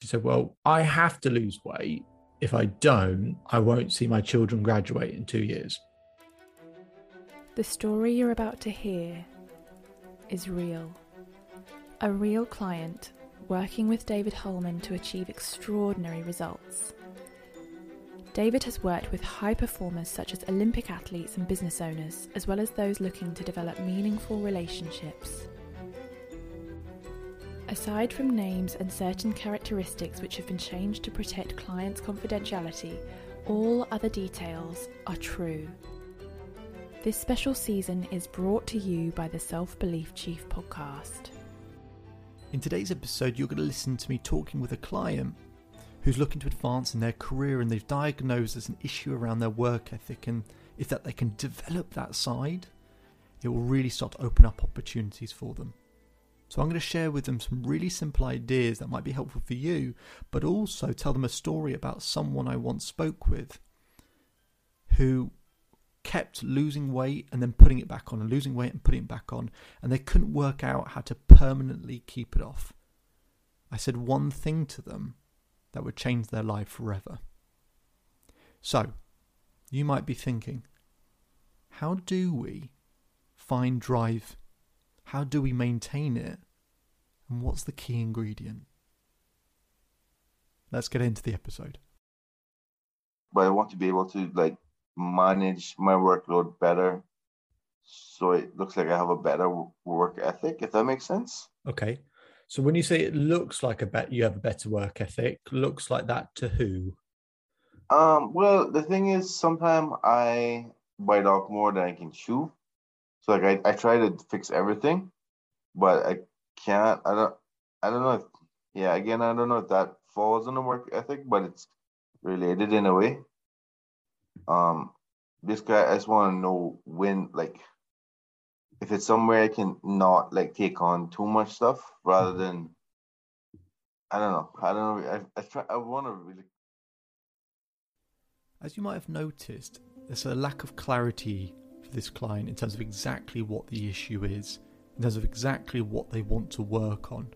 She said, Well, I have to lose weight. If I don't, I won't see my children graduate in two years. The story you're about to hear is real. A real client working with David Holman to achieve extraordinary results. David has worked with high performers such as Olympic athletes and business owners, as well as those looking to develop meaningful relationships. Aside from names and certain characteristics which have been changed to protect clients' confidentiality, all other details are true. This special season is brought to you by the Self Belief Chief podcast. In today's episode, you're going to listen to me talking with a client who's looking to advance in their career and they've diagnosed as an issue around their work ethic and if that they can develop that side, it will really start to open up opportunities for them. So I'm going to share with them some really simple ideas that might be helpful for you, but also tell them a story about someone I once spoke with who kept losing weight and then putting it back on and losing weight and putting it back on, and they couldn't work out how to permanently keep it off. I said one thing to them that would change their life forever. So, you might be thinking, how do we find drive how do we maintain it? And what's the key ingredient? Let's get into the episode. But I want to be able to like manage my workload better so it looks like I have a better work ethic, if that makes sense. Okay. So when you say it looks like a bet you have a better work ethic, looks like that to who? Um, well, the thing is sometimes I bite off more than I can chew. So like I, I try to fix everything, but I can't. I don't. I don't know. If, yeah, again, I don't know if that falls in the work ethic, but it's related in a way. Um, this guy, I just want to know when, like, if it's somewhere I can not like take on too much stuff, rather mm-hmm. than. I don't know. I don't know. I I try. I want to really. As you might have noticed, there's a lack of clarity for this client in terms of exactly what the issue is, in terms of exactly what they want to work on.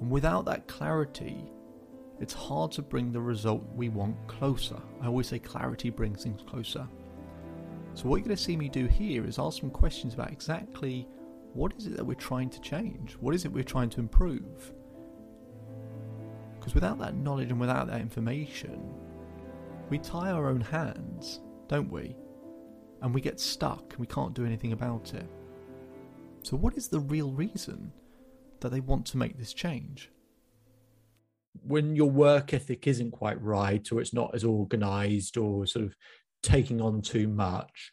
And without that clarity, it's hard to bring the result we want closer. I always say clarity brings things closer. So, what you're going to see me do here is ask some questions about exactly what is it that we're trying to change? What is it we're trying to improve? Because without that knowledge and without that information, we tie our own hands, don't we? And we get stuck and we can't do anything about it. So, what is the real reason that they want to make this change? When your work ethic isn't quite right, or it's not as organized, or sort of taking on too much,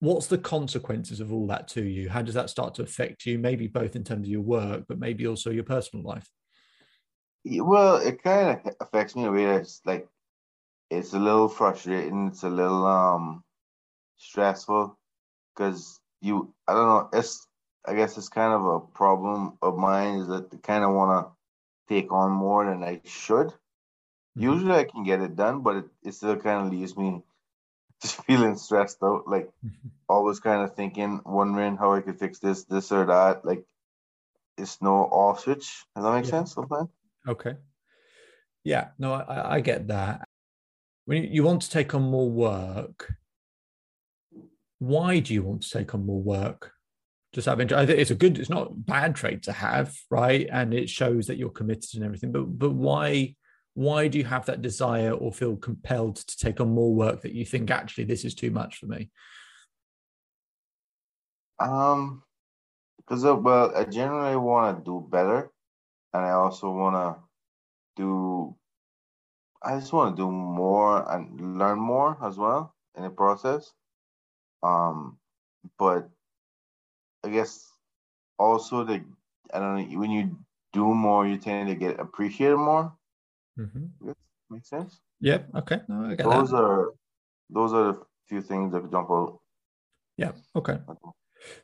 what's the consequences of all that to you? How does that start to affect you, maybe both in terms of your work, but maybe also your personal life? Well, it kind of affects me in a way that's like it's a little frustrating. It's a little um stressful because you I don't know it's I guess it's kind of a problem of mine is that I kind of want to take on more than I should. Mm-hmm. Usually I can get it done, but it, it still kind of leaves me just feeling stressed out, like mm-hmm. always kind of thinking, wondering how I could fix this, this or that. Like it's no off switch. Does that make yeah. sense? Sometimes. Okay. Yeah. No, I, I get that. When you want to take on more work, why do you want to take on more work? Just have interest. I think it's a good, it's not bad trait to have, right? And it shows that you're committed and everything. But but why why do you have that desire or feel compelled to take on more work that you think actually this is too much for me? Um, because well, I generally want to do better, and I also want to do. I just want to do more and learn more as well in the process. Um, but I guess also the I don't know when you do more, you tend to get appreciated more. Mm-hmm. Makes sense. Yeah. Okay. No, I get Those that. are those are the few things that jump out. Yeah. Okay.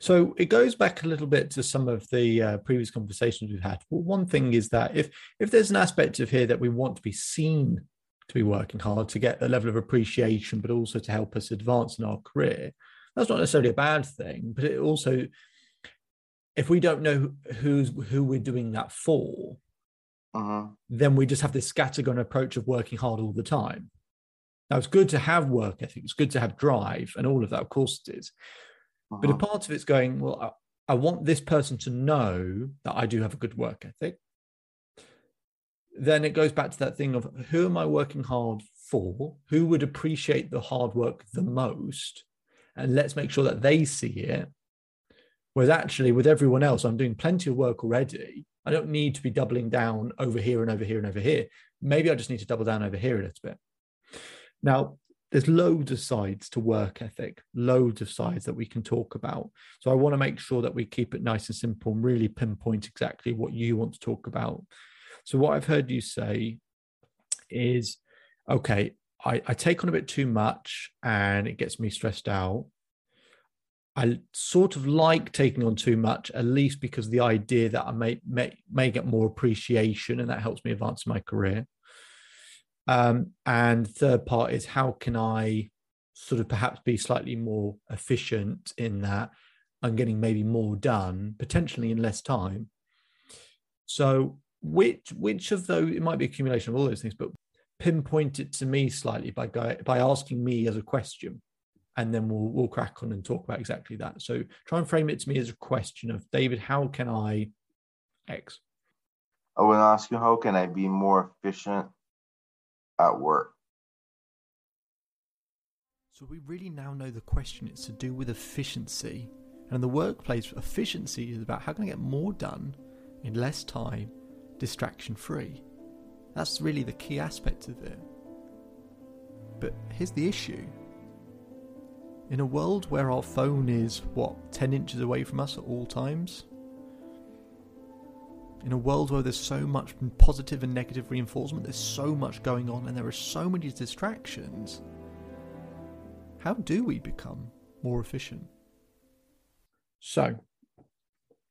So it goes back a little bit to some of the uh, previous conversations we've had. Well, one thing is that if if there's an aspect of here that we want to be seen to be working hard to get a level of appreciation, but also to help us advance in our career, that's not necessarily a bad thing. But it also, if we don't know who's who we're doing that for, Mm-hmm. then we just have this scattergun approach of working hard all the time. Now it's good to have work ethic, it's good to have drive, and all of that. Of course, it is. But a Mm-hmm. part of it's going, well, I, I want this person to know that I do have a good work ethic. Then it goes back to that thing of who am I working hard for? Who would appreciate the hard work the most? And let's make sure that they see it. Whereas actually, with everyone else, I'm doing plenty of work already. I don't need to be doubling down over here and over here and over here. Maybe I just need to double down over here a little bit. Now, there's loads of sides to work ethic, loads of sides that we can talk about. So I want to make sure that we keep it nice and simple and really pinpoint exactly what you want to talk about. So what I've heard you say is, okay, I, I take on a bit too much and it gets me stressed out. I sort of like taking on too much, at least because the idea that I may may may get more appreciation and that helps me advance my career. Um, and third part is how can I sort of perhaps be slightly more efficient in that I'm getting maybe more done, potentially in less time. So which which of those it might be accumulation of all those things, but pinpoint it to me slightly by by asking me as a question, and then we'll we'll crack on and talk about exactly that. So try and frame it to me as a question of David, how can I X? I would ask you, how can I be more efficient at work? So we really now know the question. It's to do with efficiency. And in the workplace, efficiency is about how can I get more done in less time, distraction free. That's really the key aspect of it. But here's the issue. In a world where our phone is, what, 10 inches away from us at all times? In a world where there's so much positive and negative reinforcement, there's so much going on, and there are so many distractions. How do we become more efficient? So,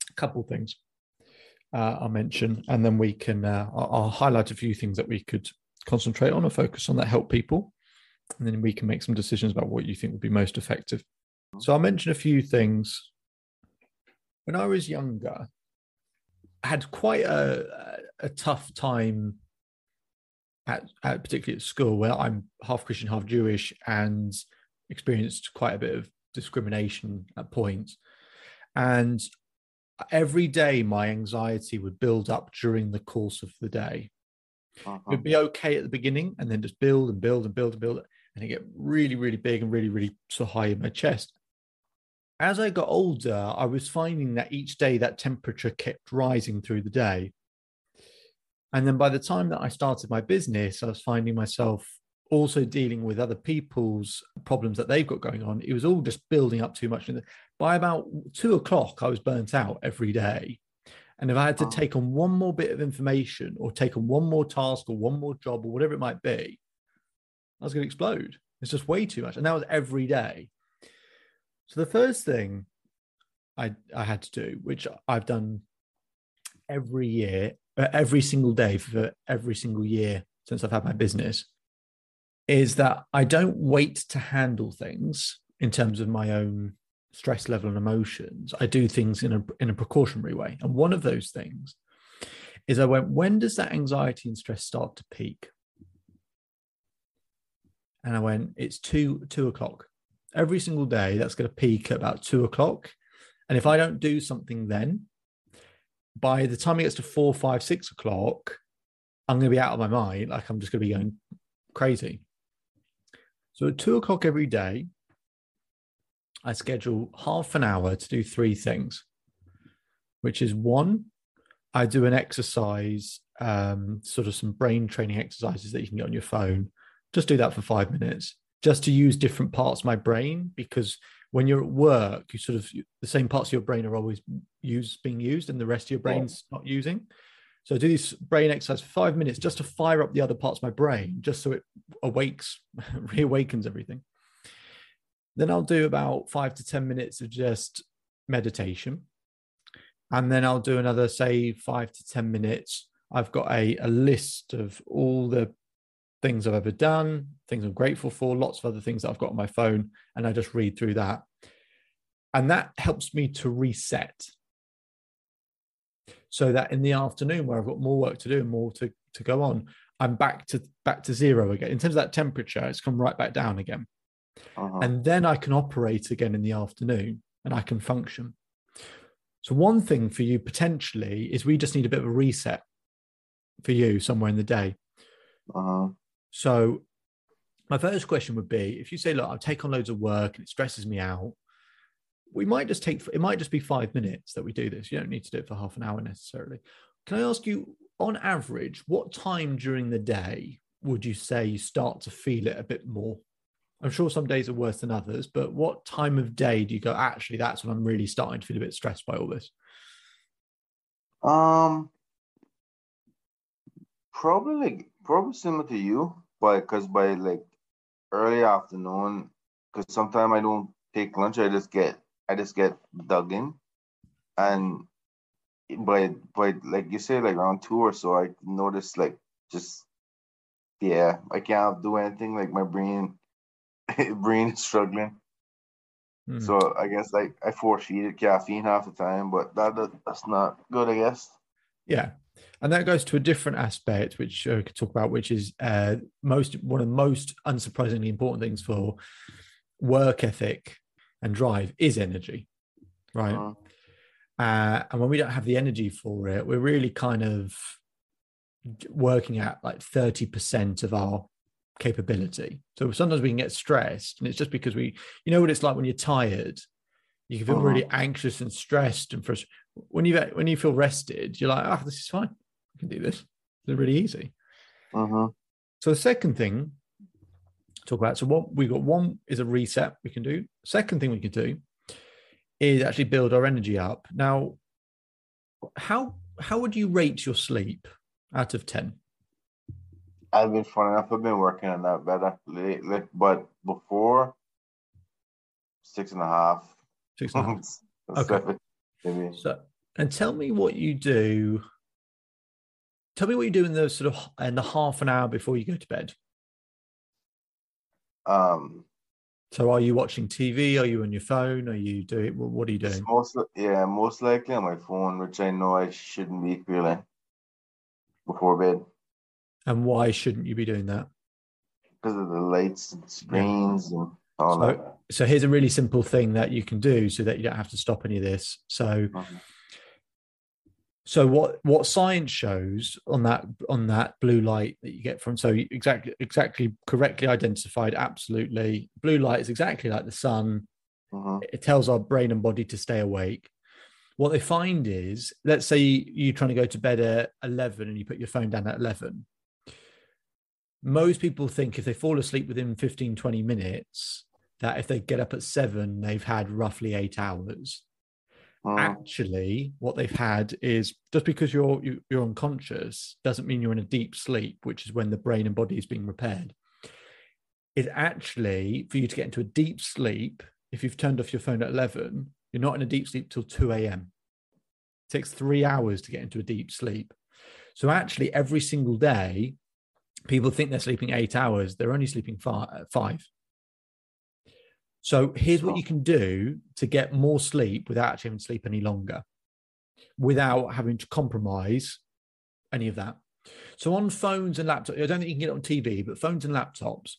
a couple things uh, I'll mention, and then we can uh, I'll, I'll highlight a few things that we could concentrate on or focus on that help people, and then we can make some decisions about what you think would be most effective. So, I'll mention a few things. When I was younger, I had quite a, a tough time at, at particularly at school where I'm half Christian, half Jewish, and experienced quite a bit of discrimination at points. And every day my anxiety would build up during the course of the day. Mhm. It would be okay at the beginning and then just build and build and build and build and it get really, really big and really, really so high in my chest. As I got older, I was finding that each day that temperature kept rising through the day. And then by the time that I started my business, I was finding myself also dealing with other people's problems that they've got going on. It was all just building up too much. And by about two o'clock, I was burnt out every day. And if I had to take on one more bit of information or take on one more task or one more job or whatever it might be, I was going to explode. It's just way too much. And that was every day. So the first thing I, I had to do, which I've done every year, uh, every single day for every single year since I've had my business, is that I don't wait to handle things in terms of my own stress level and emotions. I do things in a in a precautionary way. And one of those things is I went, when does that anxiety and stress start to peak? And I went, it's two two o'clock. Every single day, that's going to peak at about two o'clock. And if I don't do something then, by the time it gets to four, five, six o'clock, I'm going to be out of my mind. Like I'm just going to be going crazy. So at two o'clock every day, I schedule half an hour to do three things, which is one, I do an exercise, um, sort of some brain training exercises that you can get on your phone. Just do that for five minutes, just to use different parts of my brain. Because when you're at work, you sort of the same parts of your brain are always used being used, and the rest of your brain's not using. So I do this brain exercise for five minutes just to fire up the other parts of my brain, just so it awakes, reawakens everything. Then I'll do about five to 10 minutes of just meditation. And then I'll do another, say, five to 10 minutes. I've got a, a list of all the things I've ever done, things I'm grateful for, lots of other things that I've got on my phone. And I just read through that. And that helps me to reset so that in the afternoon where I've got more work to do and more to, to go on, I'm back to back to zero again. In terms of that temperature, it's come right back down again. Uh-huh. And then I can operate again in the afternoon and I can function. So one thing for you potentially is we just need a bit of a reset for you somewhere in the day. Uh-huh. So my first question would be if you say, look, I take on loads of work and it stresses me out, we might just take it might just be five minutes that we do this. You don't need to do it for half an hour necessarily. Can i ask you on average what time during the day would you say you start to feel it a bit more? I'm sure some days are worse than others but what time of day do you go actually that's when i'm really starting to feel a bit stressed by all this um probably like probably similar to you but because by like early afternoon because sometimes i don't take lunch i just get I just get dug in, and by by like you say, like around two or so, I noticed like just yeah, I can't do anything. Like my brain, brain is struggling. Mm. So I guess like I force feed caffeine half the time, but that that's not good, I guess. Yeah, and that goes to a different aspect, which I could talk about, which is uh, most one of the most unsurprisingly important things for work ethic and drive is energy, right? Uh-huh. Uh, and when we don't have the energy for it, we're really kind of working at like 30% of our capability. So sometimes we can get stressed, and it's just because we, you know, what it's like when you're tired. You can feel uh-huh. really anxious and stressed and frustrated. When you when you feel rested, you're like, "Oh, this is fine. I can do this. It's really easy." Uh-huh. So the second thing talk about. So what we've got one is a reset we can do. Second thing we can do is actually build our energy up. Now, how how would you rate your sleep out of ten? I've been funny enough. I've been working on that better lately, but before six and a half. Six and a half. okay. So, and tell me what you do. Tell me what you do in the sort of in the half an hour before you go to bed. Um, so are you watching TV? Are you on your phone? Are you doing what are you doing? Most yeah, most likely on my phone, which I know I shouldn't be feeling before bed. And why shouldn't you be doing that? Because of the lights and screens yeah. and all so, that. So here's a really simple thing that you can do so that you don't have to stop any of this. So mm-hmm. So what what science shows on that on that blue light that you get from so exactly exactly correctly identified absolutely blue light is exactly like the sun. Uh-huh. It tells our brain and body to stay awake. What they find is, let's say you're trying to go to bed at 11 and you put your phone down at 11. Most people think if they fall asleep within 15, 20 minutes, that if they get up at seven, they've had roughly eight hours. Mm. Actually, what they've had is just because you're you, are you are unconscious doesn't mean you're in a deep sleep, which is when the brain and body is being repaired. Is actually for you to get into a deep sleep. If you've turned off your phone at eleven, you're not in a deep sleep till two a.m. It takes three hours to get into a deep sleep. So actually, every single day, people think they're sleeping eight hours. They're only sleeping five. So here's what you can do to get more sleep without actually having to sleep any longer, without having to compromise any of that. So on phones and laptops, I don't think you can get it on TV, but phones and laptops,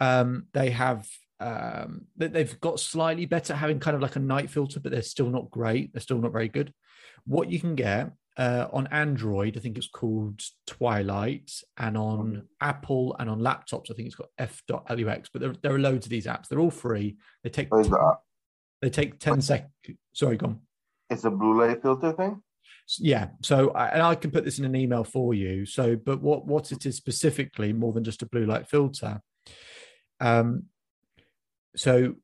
um, they have um, they've got slightly better having kind of like a night filter, but they're still not great. They're still not very good. What you can get uh, on Android, I think it's called Twilight, and on. Apple and on laptops, I think it's got f.lux. But there, there are loads of these apps. They're all free. They take they take ten seconds. Sorry, gone. It's a blue light filter thing. Yeah. So, and I can put this in an email for you. So, but what what it is specifically, more than just a blue light filter. Um. So,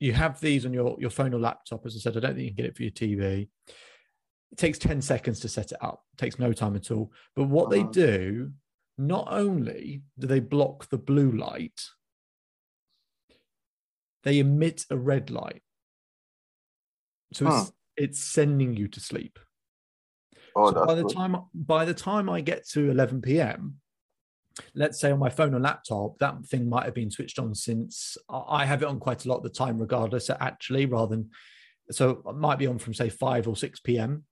you have these on your your phone or laptop. As I said, I don't think you can get it for your TV it takes 10 seconds to set it up, it takes no time at all. But what they Uh-huh. do, not only do they block the blue light, they emit a red light. So it's, it's sending you to sleep. Oh, so by the good. time by the time I get to 11 p.m., let's say on my phone or laptop, that thing might have been switched on since I I have it on quite a lot of the time, regardless. Actually, rather than so it might be on from say 5 or 6 p.m.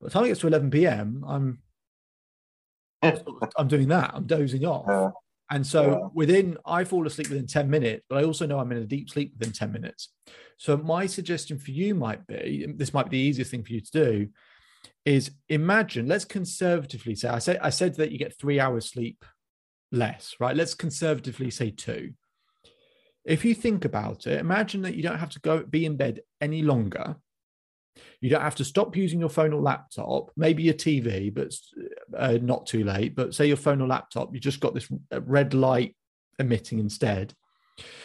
By the time it gets to 11 p.m., I'm I'm doing that. I'm dozing off. Yeah. And so Yeah. within, I fall asleep within 10 minutes, but I also know I'm in a deep sleep within 10 minutes. So my suggestion for you might be, this might be the easiest thing for you to do, is imagine, let's conservatively say, I said I said that you get three hours sleep less, right? Let's conservatively say two. If you think about it, imagine that you don't have to go be in bed any longer. You don't have to stop using your phone or laptop, maybe your TV, but uh, not too late. But say your phone or laptop, you just got this uh, red light emitting instead.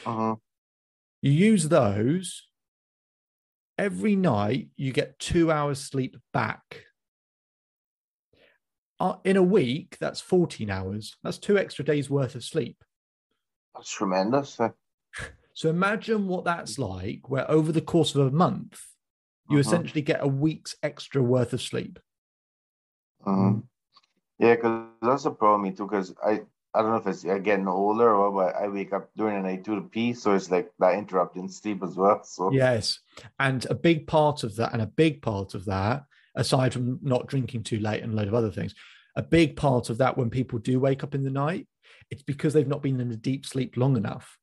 Mhm. You use those every night, you get two hours sleep back. Uh, in a week, that's 14 hours. That's two extra days worth of sleep. That's tremendous. eh? So imagine what that's like, where over the course of a month, you Mhm. essentially get a week's extra worth of sleep. Mhm. Yeah, because that's a problem me too. Because I, I don't know if it's uh, getting older or what, but I wake up during the night to the pee, so it's like that interrupting sleep as well. So Yes. And a big part of that, and a big part of that, aside from not drinking too late and a load of other things, a big part of that when people do wake up in the night, it's because they've not been in a deep sleep long enough.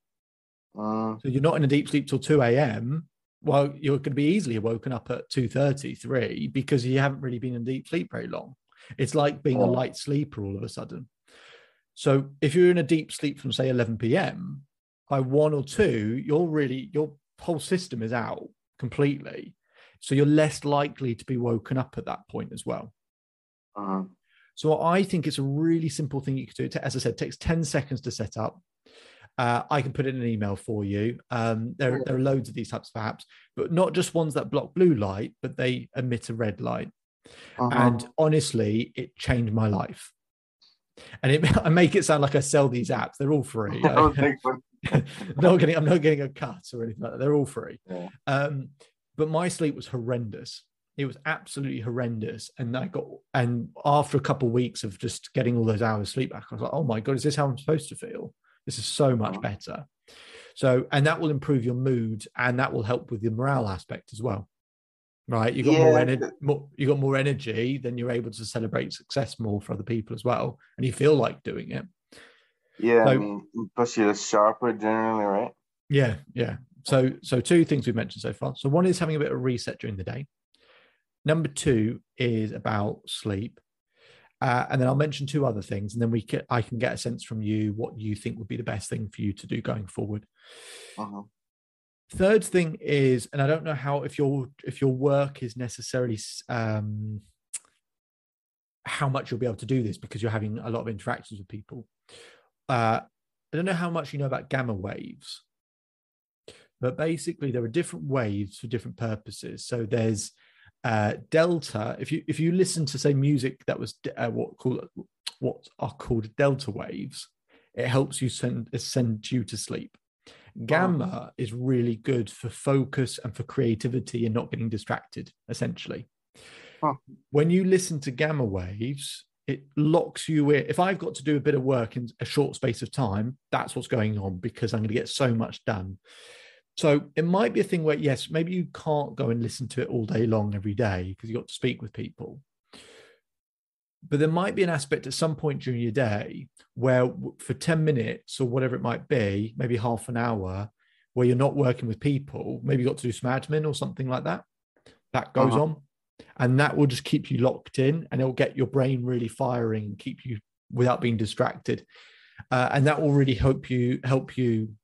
Mm, So you're not in a deep sleep till 2 a.m. Well, you're going to be easily woken up at 2.33 because you haven't really been in deep sleep very long. It's like being a light sleeper all of a sudden. So if you're in a deep sleep from say 11 p.m., by one or two, you're really your whole system is out completely. So you're less likely to be woken up at that point as well. mhm. So I think it's a really simple thing you could do. As I said, it takes 10 seconds to set up. Uh, I can put in an email for you. Um, there, there are loads of these types of apps, but not just ones that block blue light, but they emit a red light. Mhm. And honestly, it changed my life. And it, I make it sound like I sell these apps. They're all free. I don't think so. I'm not getting I'm not getting a cut or anything like that. They're all free. Yeah. Um, but my sleep was horrendous. It was absolutely horrendous. And I got and after a couple of weeks of just getting all those hours of sleep back, I was like, oh my god, is this how I'm supposed to feel? This is so much better. So, and that will improve your mood and that will help with the morale aspect as well. Right. You got more energy, more, you got more energy, then you're able to celebrate success more for other people as well. And you feel like doing it. Yeah, I mean, plus you're sharper generally, right? Yeah, yeah. So so two things we've mentioned so far. So one is having a bit of reset during the day. Number two is about sleep. Uh, and then I'll mention two other things, and then we can I can get a sense from you what you think would be the best thing for you to do going forward. Mhm. Third thing is, and I don't know how if your if your work is necessarily um, how much you'll be able to do this because you're having a lot of interactions with people. Uh, I don't know how much you know about gamma waves, but basically there are different waves for different purposes. So there's uh, delta. If you if you listen to say music that was uh, what called what are called delta waves, it helps you send send you to sleep. Gamma is really good for focus and for creativity and not getting distracted. Essentially, Huh. when you listen to gamma waves, it locks you in. If I've got to do a bit of work in a short space of time, that's what's going on because I'm going to get so much done. So it might be a thing where, yes, maybe you can't go and listen to it all day long every day because you've got to speak with people. But there might be an aspect at some point during your day where, for 10 minutes or whatever it might be, maybe half an hour, where you're not working with people, maybe you've got to do some admin or something like that. That goes Uh-huh. on. And that will just keep you locked in and it'll get your brain really firing and keep you without being distracted. Uh, and that will really help you help you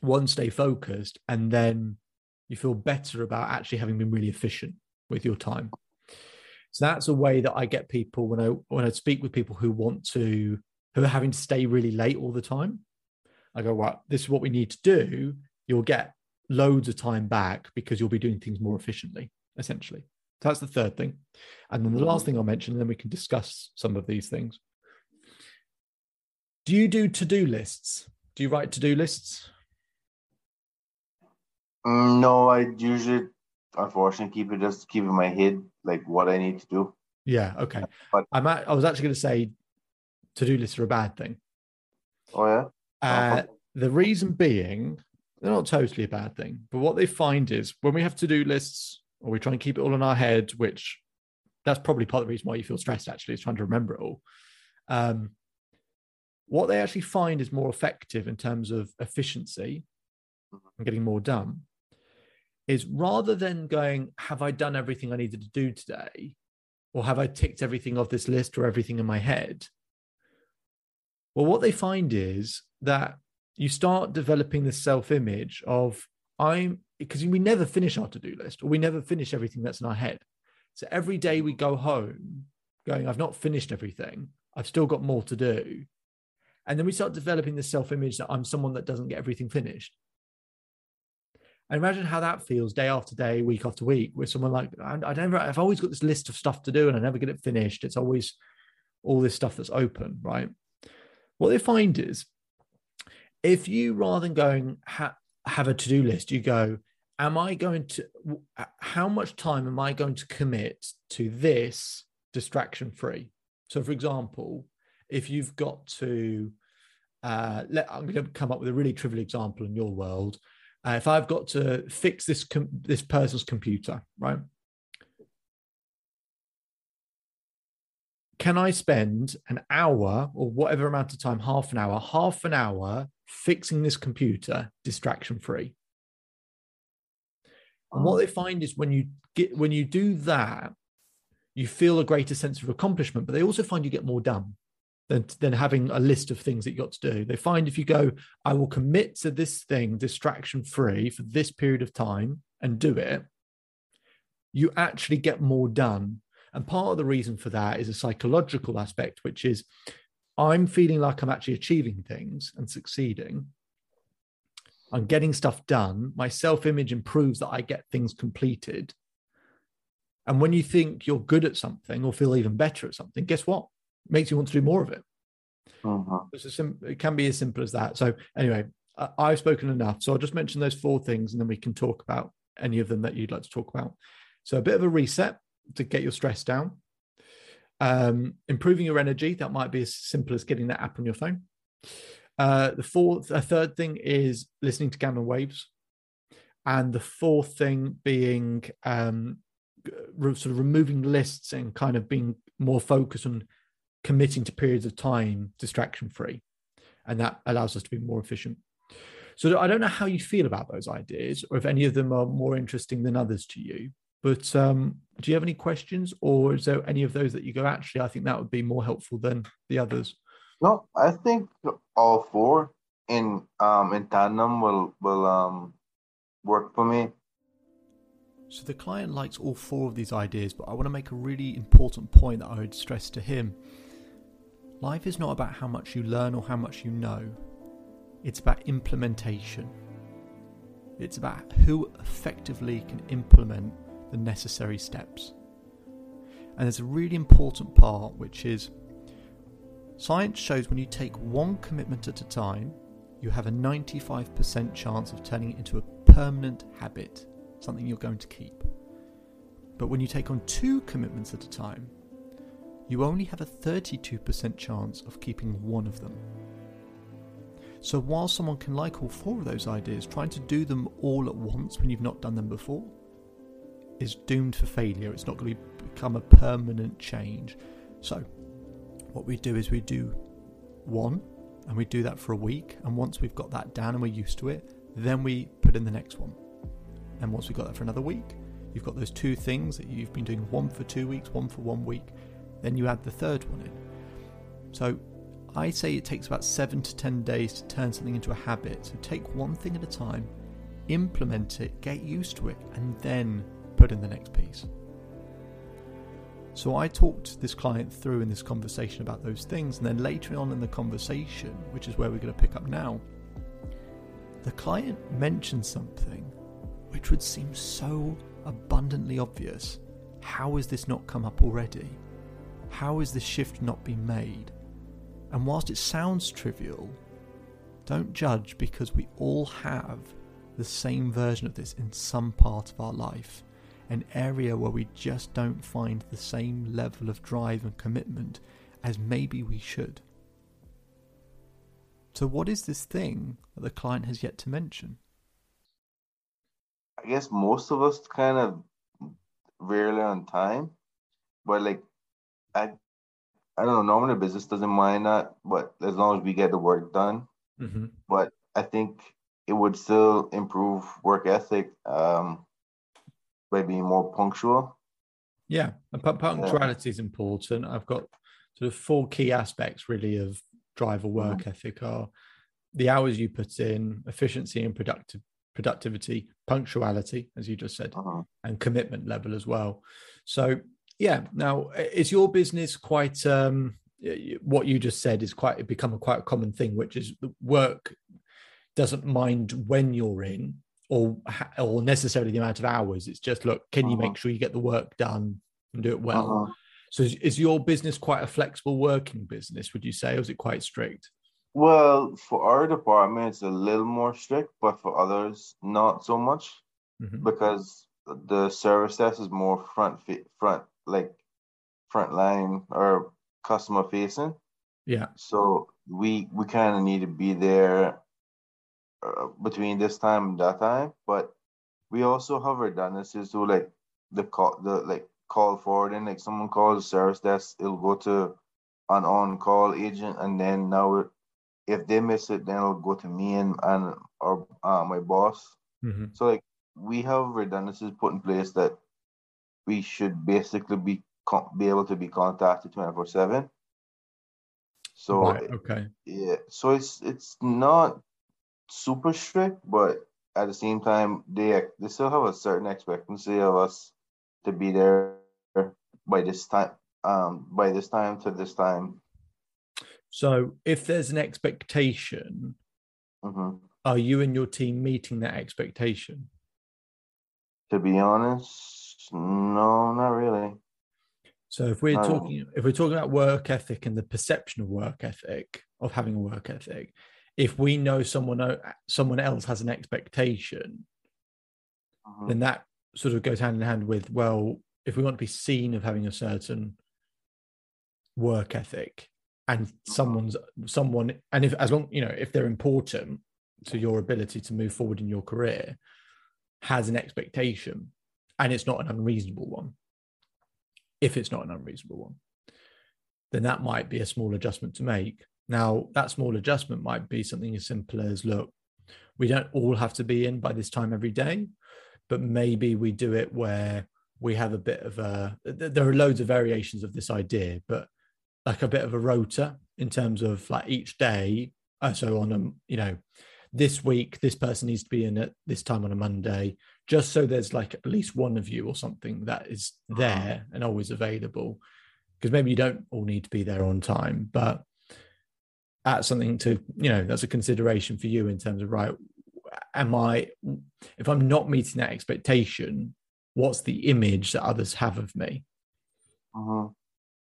one stay focused and then you feel better about actually having been really efficient with your time so that's a way that i get people when i when i speak with people who want to who are having to stay really late all the time i go right this is what we need to do you'll get loads of time back because you'll be doing things more efficiently essentially So that's the third thing. And then the last thing I'll mention, and then we can discuss some of these things. Do you do to do lists? Do you write to do lists? No, I usually, unfortunately, keep it just keep in my head like what I need to do. Yeah. Okay. But- I'm at, I was actually going to say to do lists are a bad thing. Oh yeah. Uh, Oh, the reason being, they're not totally a bad thing, but what they find is when we have to do lists or we try and keep it all in our head, which that's probably part of the reason why you feel stressed actually is trying to remember it all. Um, what they actually find is more effective in terms of efficiency and getting more done is rather than going, Have I done everything I needed to do today? Or have I ticked everything off this list or everything in my head? Well, what they find is that you start developing this self image of I'm because we never finish our to do list or we never finish everything that's in our head. So every day we go home going, I've not finished everything, I've still got more to do. And then we start developing this self image that I'm someone that doesn't get everything finished. And imagine how that feels day after day, week after week, with someone like, I, never, I've always got this list of stuff to do and I never get it finished. It's always all this stuff that's open, right? What they find is if you rather than going ha- have a to-do list you go am i going to how much time am i going to commit to this distraction free so for example if you've got to uh, let, i'm going to come up with a really trivial example in your world uh, if i've got to fix this com- this person's computer right? Can I spend an hour or whatever amount of time, half an hour, half an hour fixing this computer distraction free? And what they find is when you get when you do that, you feel a greater sense of accomplishment, but they also find you get more done than, than having a list of things that you got to do. They find if you go, I will commit to this thing distraction free for this period of time and do it, you actually get more done and part of the reason for that is a psychological aspect, which is I'm feeling like I'm actually achieving things and succeeding. I'm getting stuff done. My self image improves that I get things completed. And when you think you're good at something or feel even better at something, guess what? Makes you want to do more of it. It's a sim- it can be as simple as that. So, anyway, I've spoken enough. So, I'll just mention those four things and then we can talk about any of them that you'd like to talk about. So, a bit of a reset to get your stress down. Um, improving your energy, that might be as simple as getting that app on your phone. Uh, the fourth, a third thing is listening to gamma waves. And the fourth thing being um, re- sort of removing lists and kind of being more focused on committing to periods of time distraction free. And that allows us to be more efficient. So I don't know how you feel about those ideas or if any of them are more interesting than others to you. But um, do you have any questions or is there any of those that you go, actually, I think that would be more helpful than the others? No, I think all four in um in tandem will will um work for me. So the client likes all four of these ideas, but I want to make a really important point that I would stress to him. Life is not about how much you learn or how much you know, it's about implementation. It's about who effectively can implement the necessary steps. And there's a really important part, which is science shows when you take one commitment at a time, you have a 95% chance of turning it into a permanent habit, something you're going to keep. But when you take on two commitments at a time, you only have a 32% chance of keeping one of them. So while someone can like all four of those ideas, trying to do them all at once when you've not done them before is doomed for failure. It's not going to become a permanent change. So what we do is we do one and we do that for a week. And once we've got that down and we're used to it, then we put in the next one. And once we've got that for another week, you've got those two things that you've been doing one for two weeks, one for one week. Then you add the third one in. So I say it takes about seven to 10 days to turn something into a habit. So take one thing at a time, implement it, get used to it, and then put in the next piece. So I talked this client through in this conversation about those things, and then later on in the conversation, which is where we're going to pick up now, the client mentioned something which would seem so abundantly obvious. how has this not come up already? How has this shift not been made? And whilst it sounds trivial, don't judge because we all have the same version of this in some part of our life, an area where we just don't find the same level of drive and commitment as maybe we should. So, what is this thing that the client has yet to mention? I guess most of us kind of rarely on time, but like I, I don't know. Normally, business doesn't mind that, but as long as we get the work done. Mm-hmm. But I think it would still improve work ethic um, by being more punctual. Yeah, and punctuality yeah. is important. I've got sort of four key aspects really of driver work mm-hmm. ethic are the hours you put in, efficiency and productive productivity, punctuality, as you just said, uh-huh. and commitment level as well. So yeah, now is your business quite um, what you just said is quite become a quite a common thing, which is work doesn't mind when you're in or or necessarily the amount of hours. It's just look, can you uh-huh. make sure you get the work done and do it well? Uh-huh. So is, is, your business quite a flexible working business? Would you say, or is it quite strict? Well, for our department, it's a little more strict, but for others, not so much, mm-hmm. because the service desk is more front front like front line or customer facing. Yeah. So we we kind of need to be there uh, between this time and that time, but we also have redundancies to like the call the like call forwarding. Like someone calls the service desk, it'll go to an on call agent, and then now if they miss it, then it'll go to me and and or uh, my boss. Mm-hmm. So like we have redundancies put in place that we should basically be be able to be contacted twenty four seven. So right, okay, yeah. So it's it's not super strict, but at the same time, they they still have a certain expectancy of us to be there by this time, um, by this time to this time. So, if there's an expectation, mm-hmm. are you and your team meeting that expectation? To be honest, no, not really. So if we're no. talking if we're talking about work ethic and the perception of work ethic of having a work ethic, if we know someone someone else has an expectation, uh-huh. then that sort of goes hand in hand with well, if we want to be seen of having a certain work ethic, and uh-huh. someone's someone, and if as long you know if they're important to your ability to move forward in your career, has an expectation, and it's not an unreasonable one. If it's not an unreasonable one, then that might be a small adjustment to make now, that small adjustment might be something as simple as look, we don't all have to be in by this time every day, but maybe we do it where we have a bit of a, there are loads of variations of this idea, but like a bit of a rota in terms of like each day. Uh, so on a, you know, this week, this person needs to be in at this time on a Monday, just so there's like at least one of you or something that is there and always available. Because maybe you don't all need to be there on time, but that's something to you know that's a consideration for you in terms of right am i if i'm not meeting that expectation what's the image that others have of me uh-huh.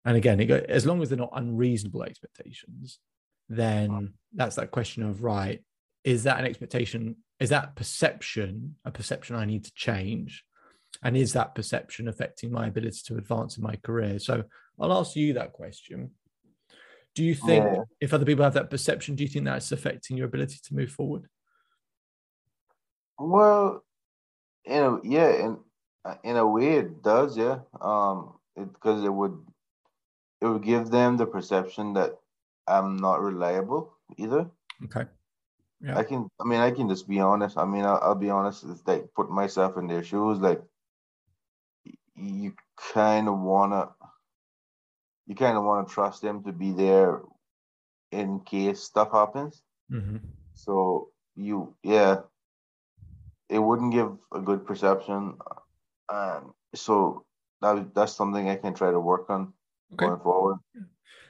and again it go, as long as they're not unreasonable expectations then uh-huh. that's that question of right is that an expectation is that perception a perception i need to change and is that perception affecting my ability to advance in my career so i'll ask you that question do you think yeah. if other people have that perception, do you think that's affecting your ability to move forward? Well, you know, yeah, in in a way it does, yeah. Um, because it, it would it would give them the perception that I'm not reliable either. Okay. Yeah. I can. I mean, I can just be honest. I mean, I'll, I'll be honest. It's like put myself in their shoes. Like, you kind of wanna you kind of want to trust them to be there in case stuff happens. Mm-hmm. So you, yeah, it wouldn't give a good perception, and so that that's something I can try to work on okay. going forward.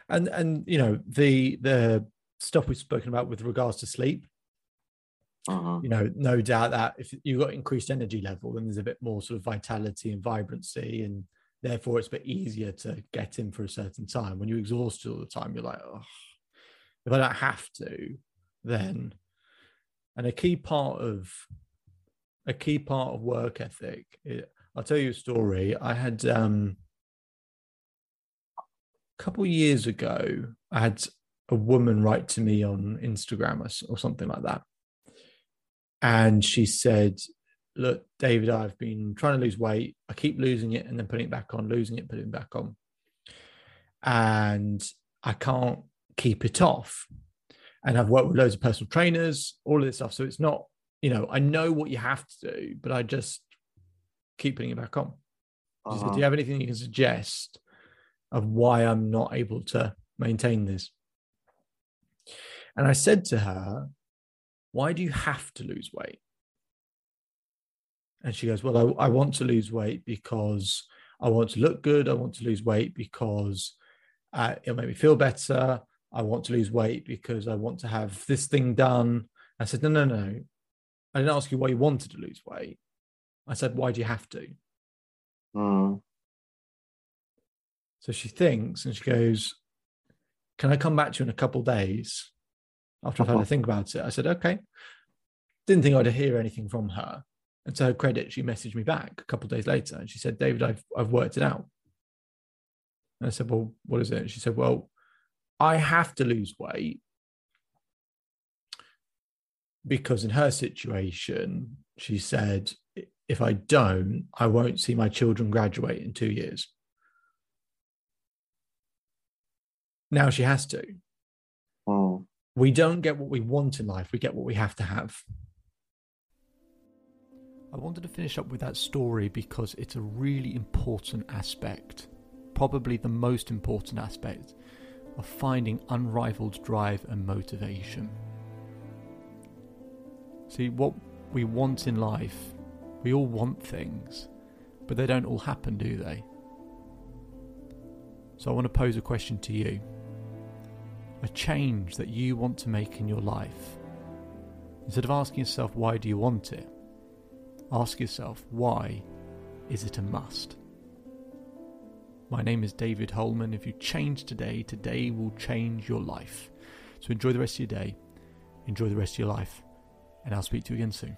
And and you know the the stuff we've spoken about with regards to sleep. Uh-huh. You know, no doubt that if you've got increased energy level, then there's a bit more sort of vitality and vibrancy and therefore it's a bit easier to get in for a certain time. When you're exhausted all the time, you're like, oh, if I don't have to, then. And a key part of a key part of work ethic. It, I'll tell you a story. I had um, a couple years ago. I had a woman write to me on Instagram or, or something like that, and she said, "Look, David, I've been trying to lose weight. I keep losing it and then putting it back on, losing it, putting it back on, and I can't keep it off." And I've worked with loads of personal trainers, all of this stuff. So it's not you know, I know what you have to do, but I just keep putting it back on. Uh-huh. Said, do you have anything you can suggest of why I'm not able to maintain this? And I said to her, Why do you have to lose weight? And she goes, Well, I, I want to lose weight because I want to look good. I want to lose weight because uh, it'll make me feel better. I want to lose weight because I want to have this thing done. I said, No, no, no. I didn't ask you why you wanted to lose weight. I said, why do you have to? Mm. So she thinks and she goes, Can I come back to you in a couple days after I've had to think about it? I said, Okay. Didn't think I'd hear anything from her. And to her credit, she messaged me back a couple of days later and she said, David, I've, I've worked it out. And I said, Well, what is it? And she said, Well, I have to lose weight because in her situation, she said, if I don't, I won't see my children graduate in two years. Now she has to. Mm. We don't get what we want in life, we get what we have to have. I wanted to finish up with that story because it's a really important aspect, probably the most important aspect of finding unrivaled drive and motivation. See, what we want in life, we all want things, but they don't all happen, do they? So I want to pose a question to you. A change that you want to make in your life. Instead of asking yourself, why do you want it? Ask yourself, why is it a must? My name is David Holman. If you change today, today will change your life. So enjoy the rest of your day. Enjoy the rest of your life and I'll speak to you again soon.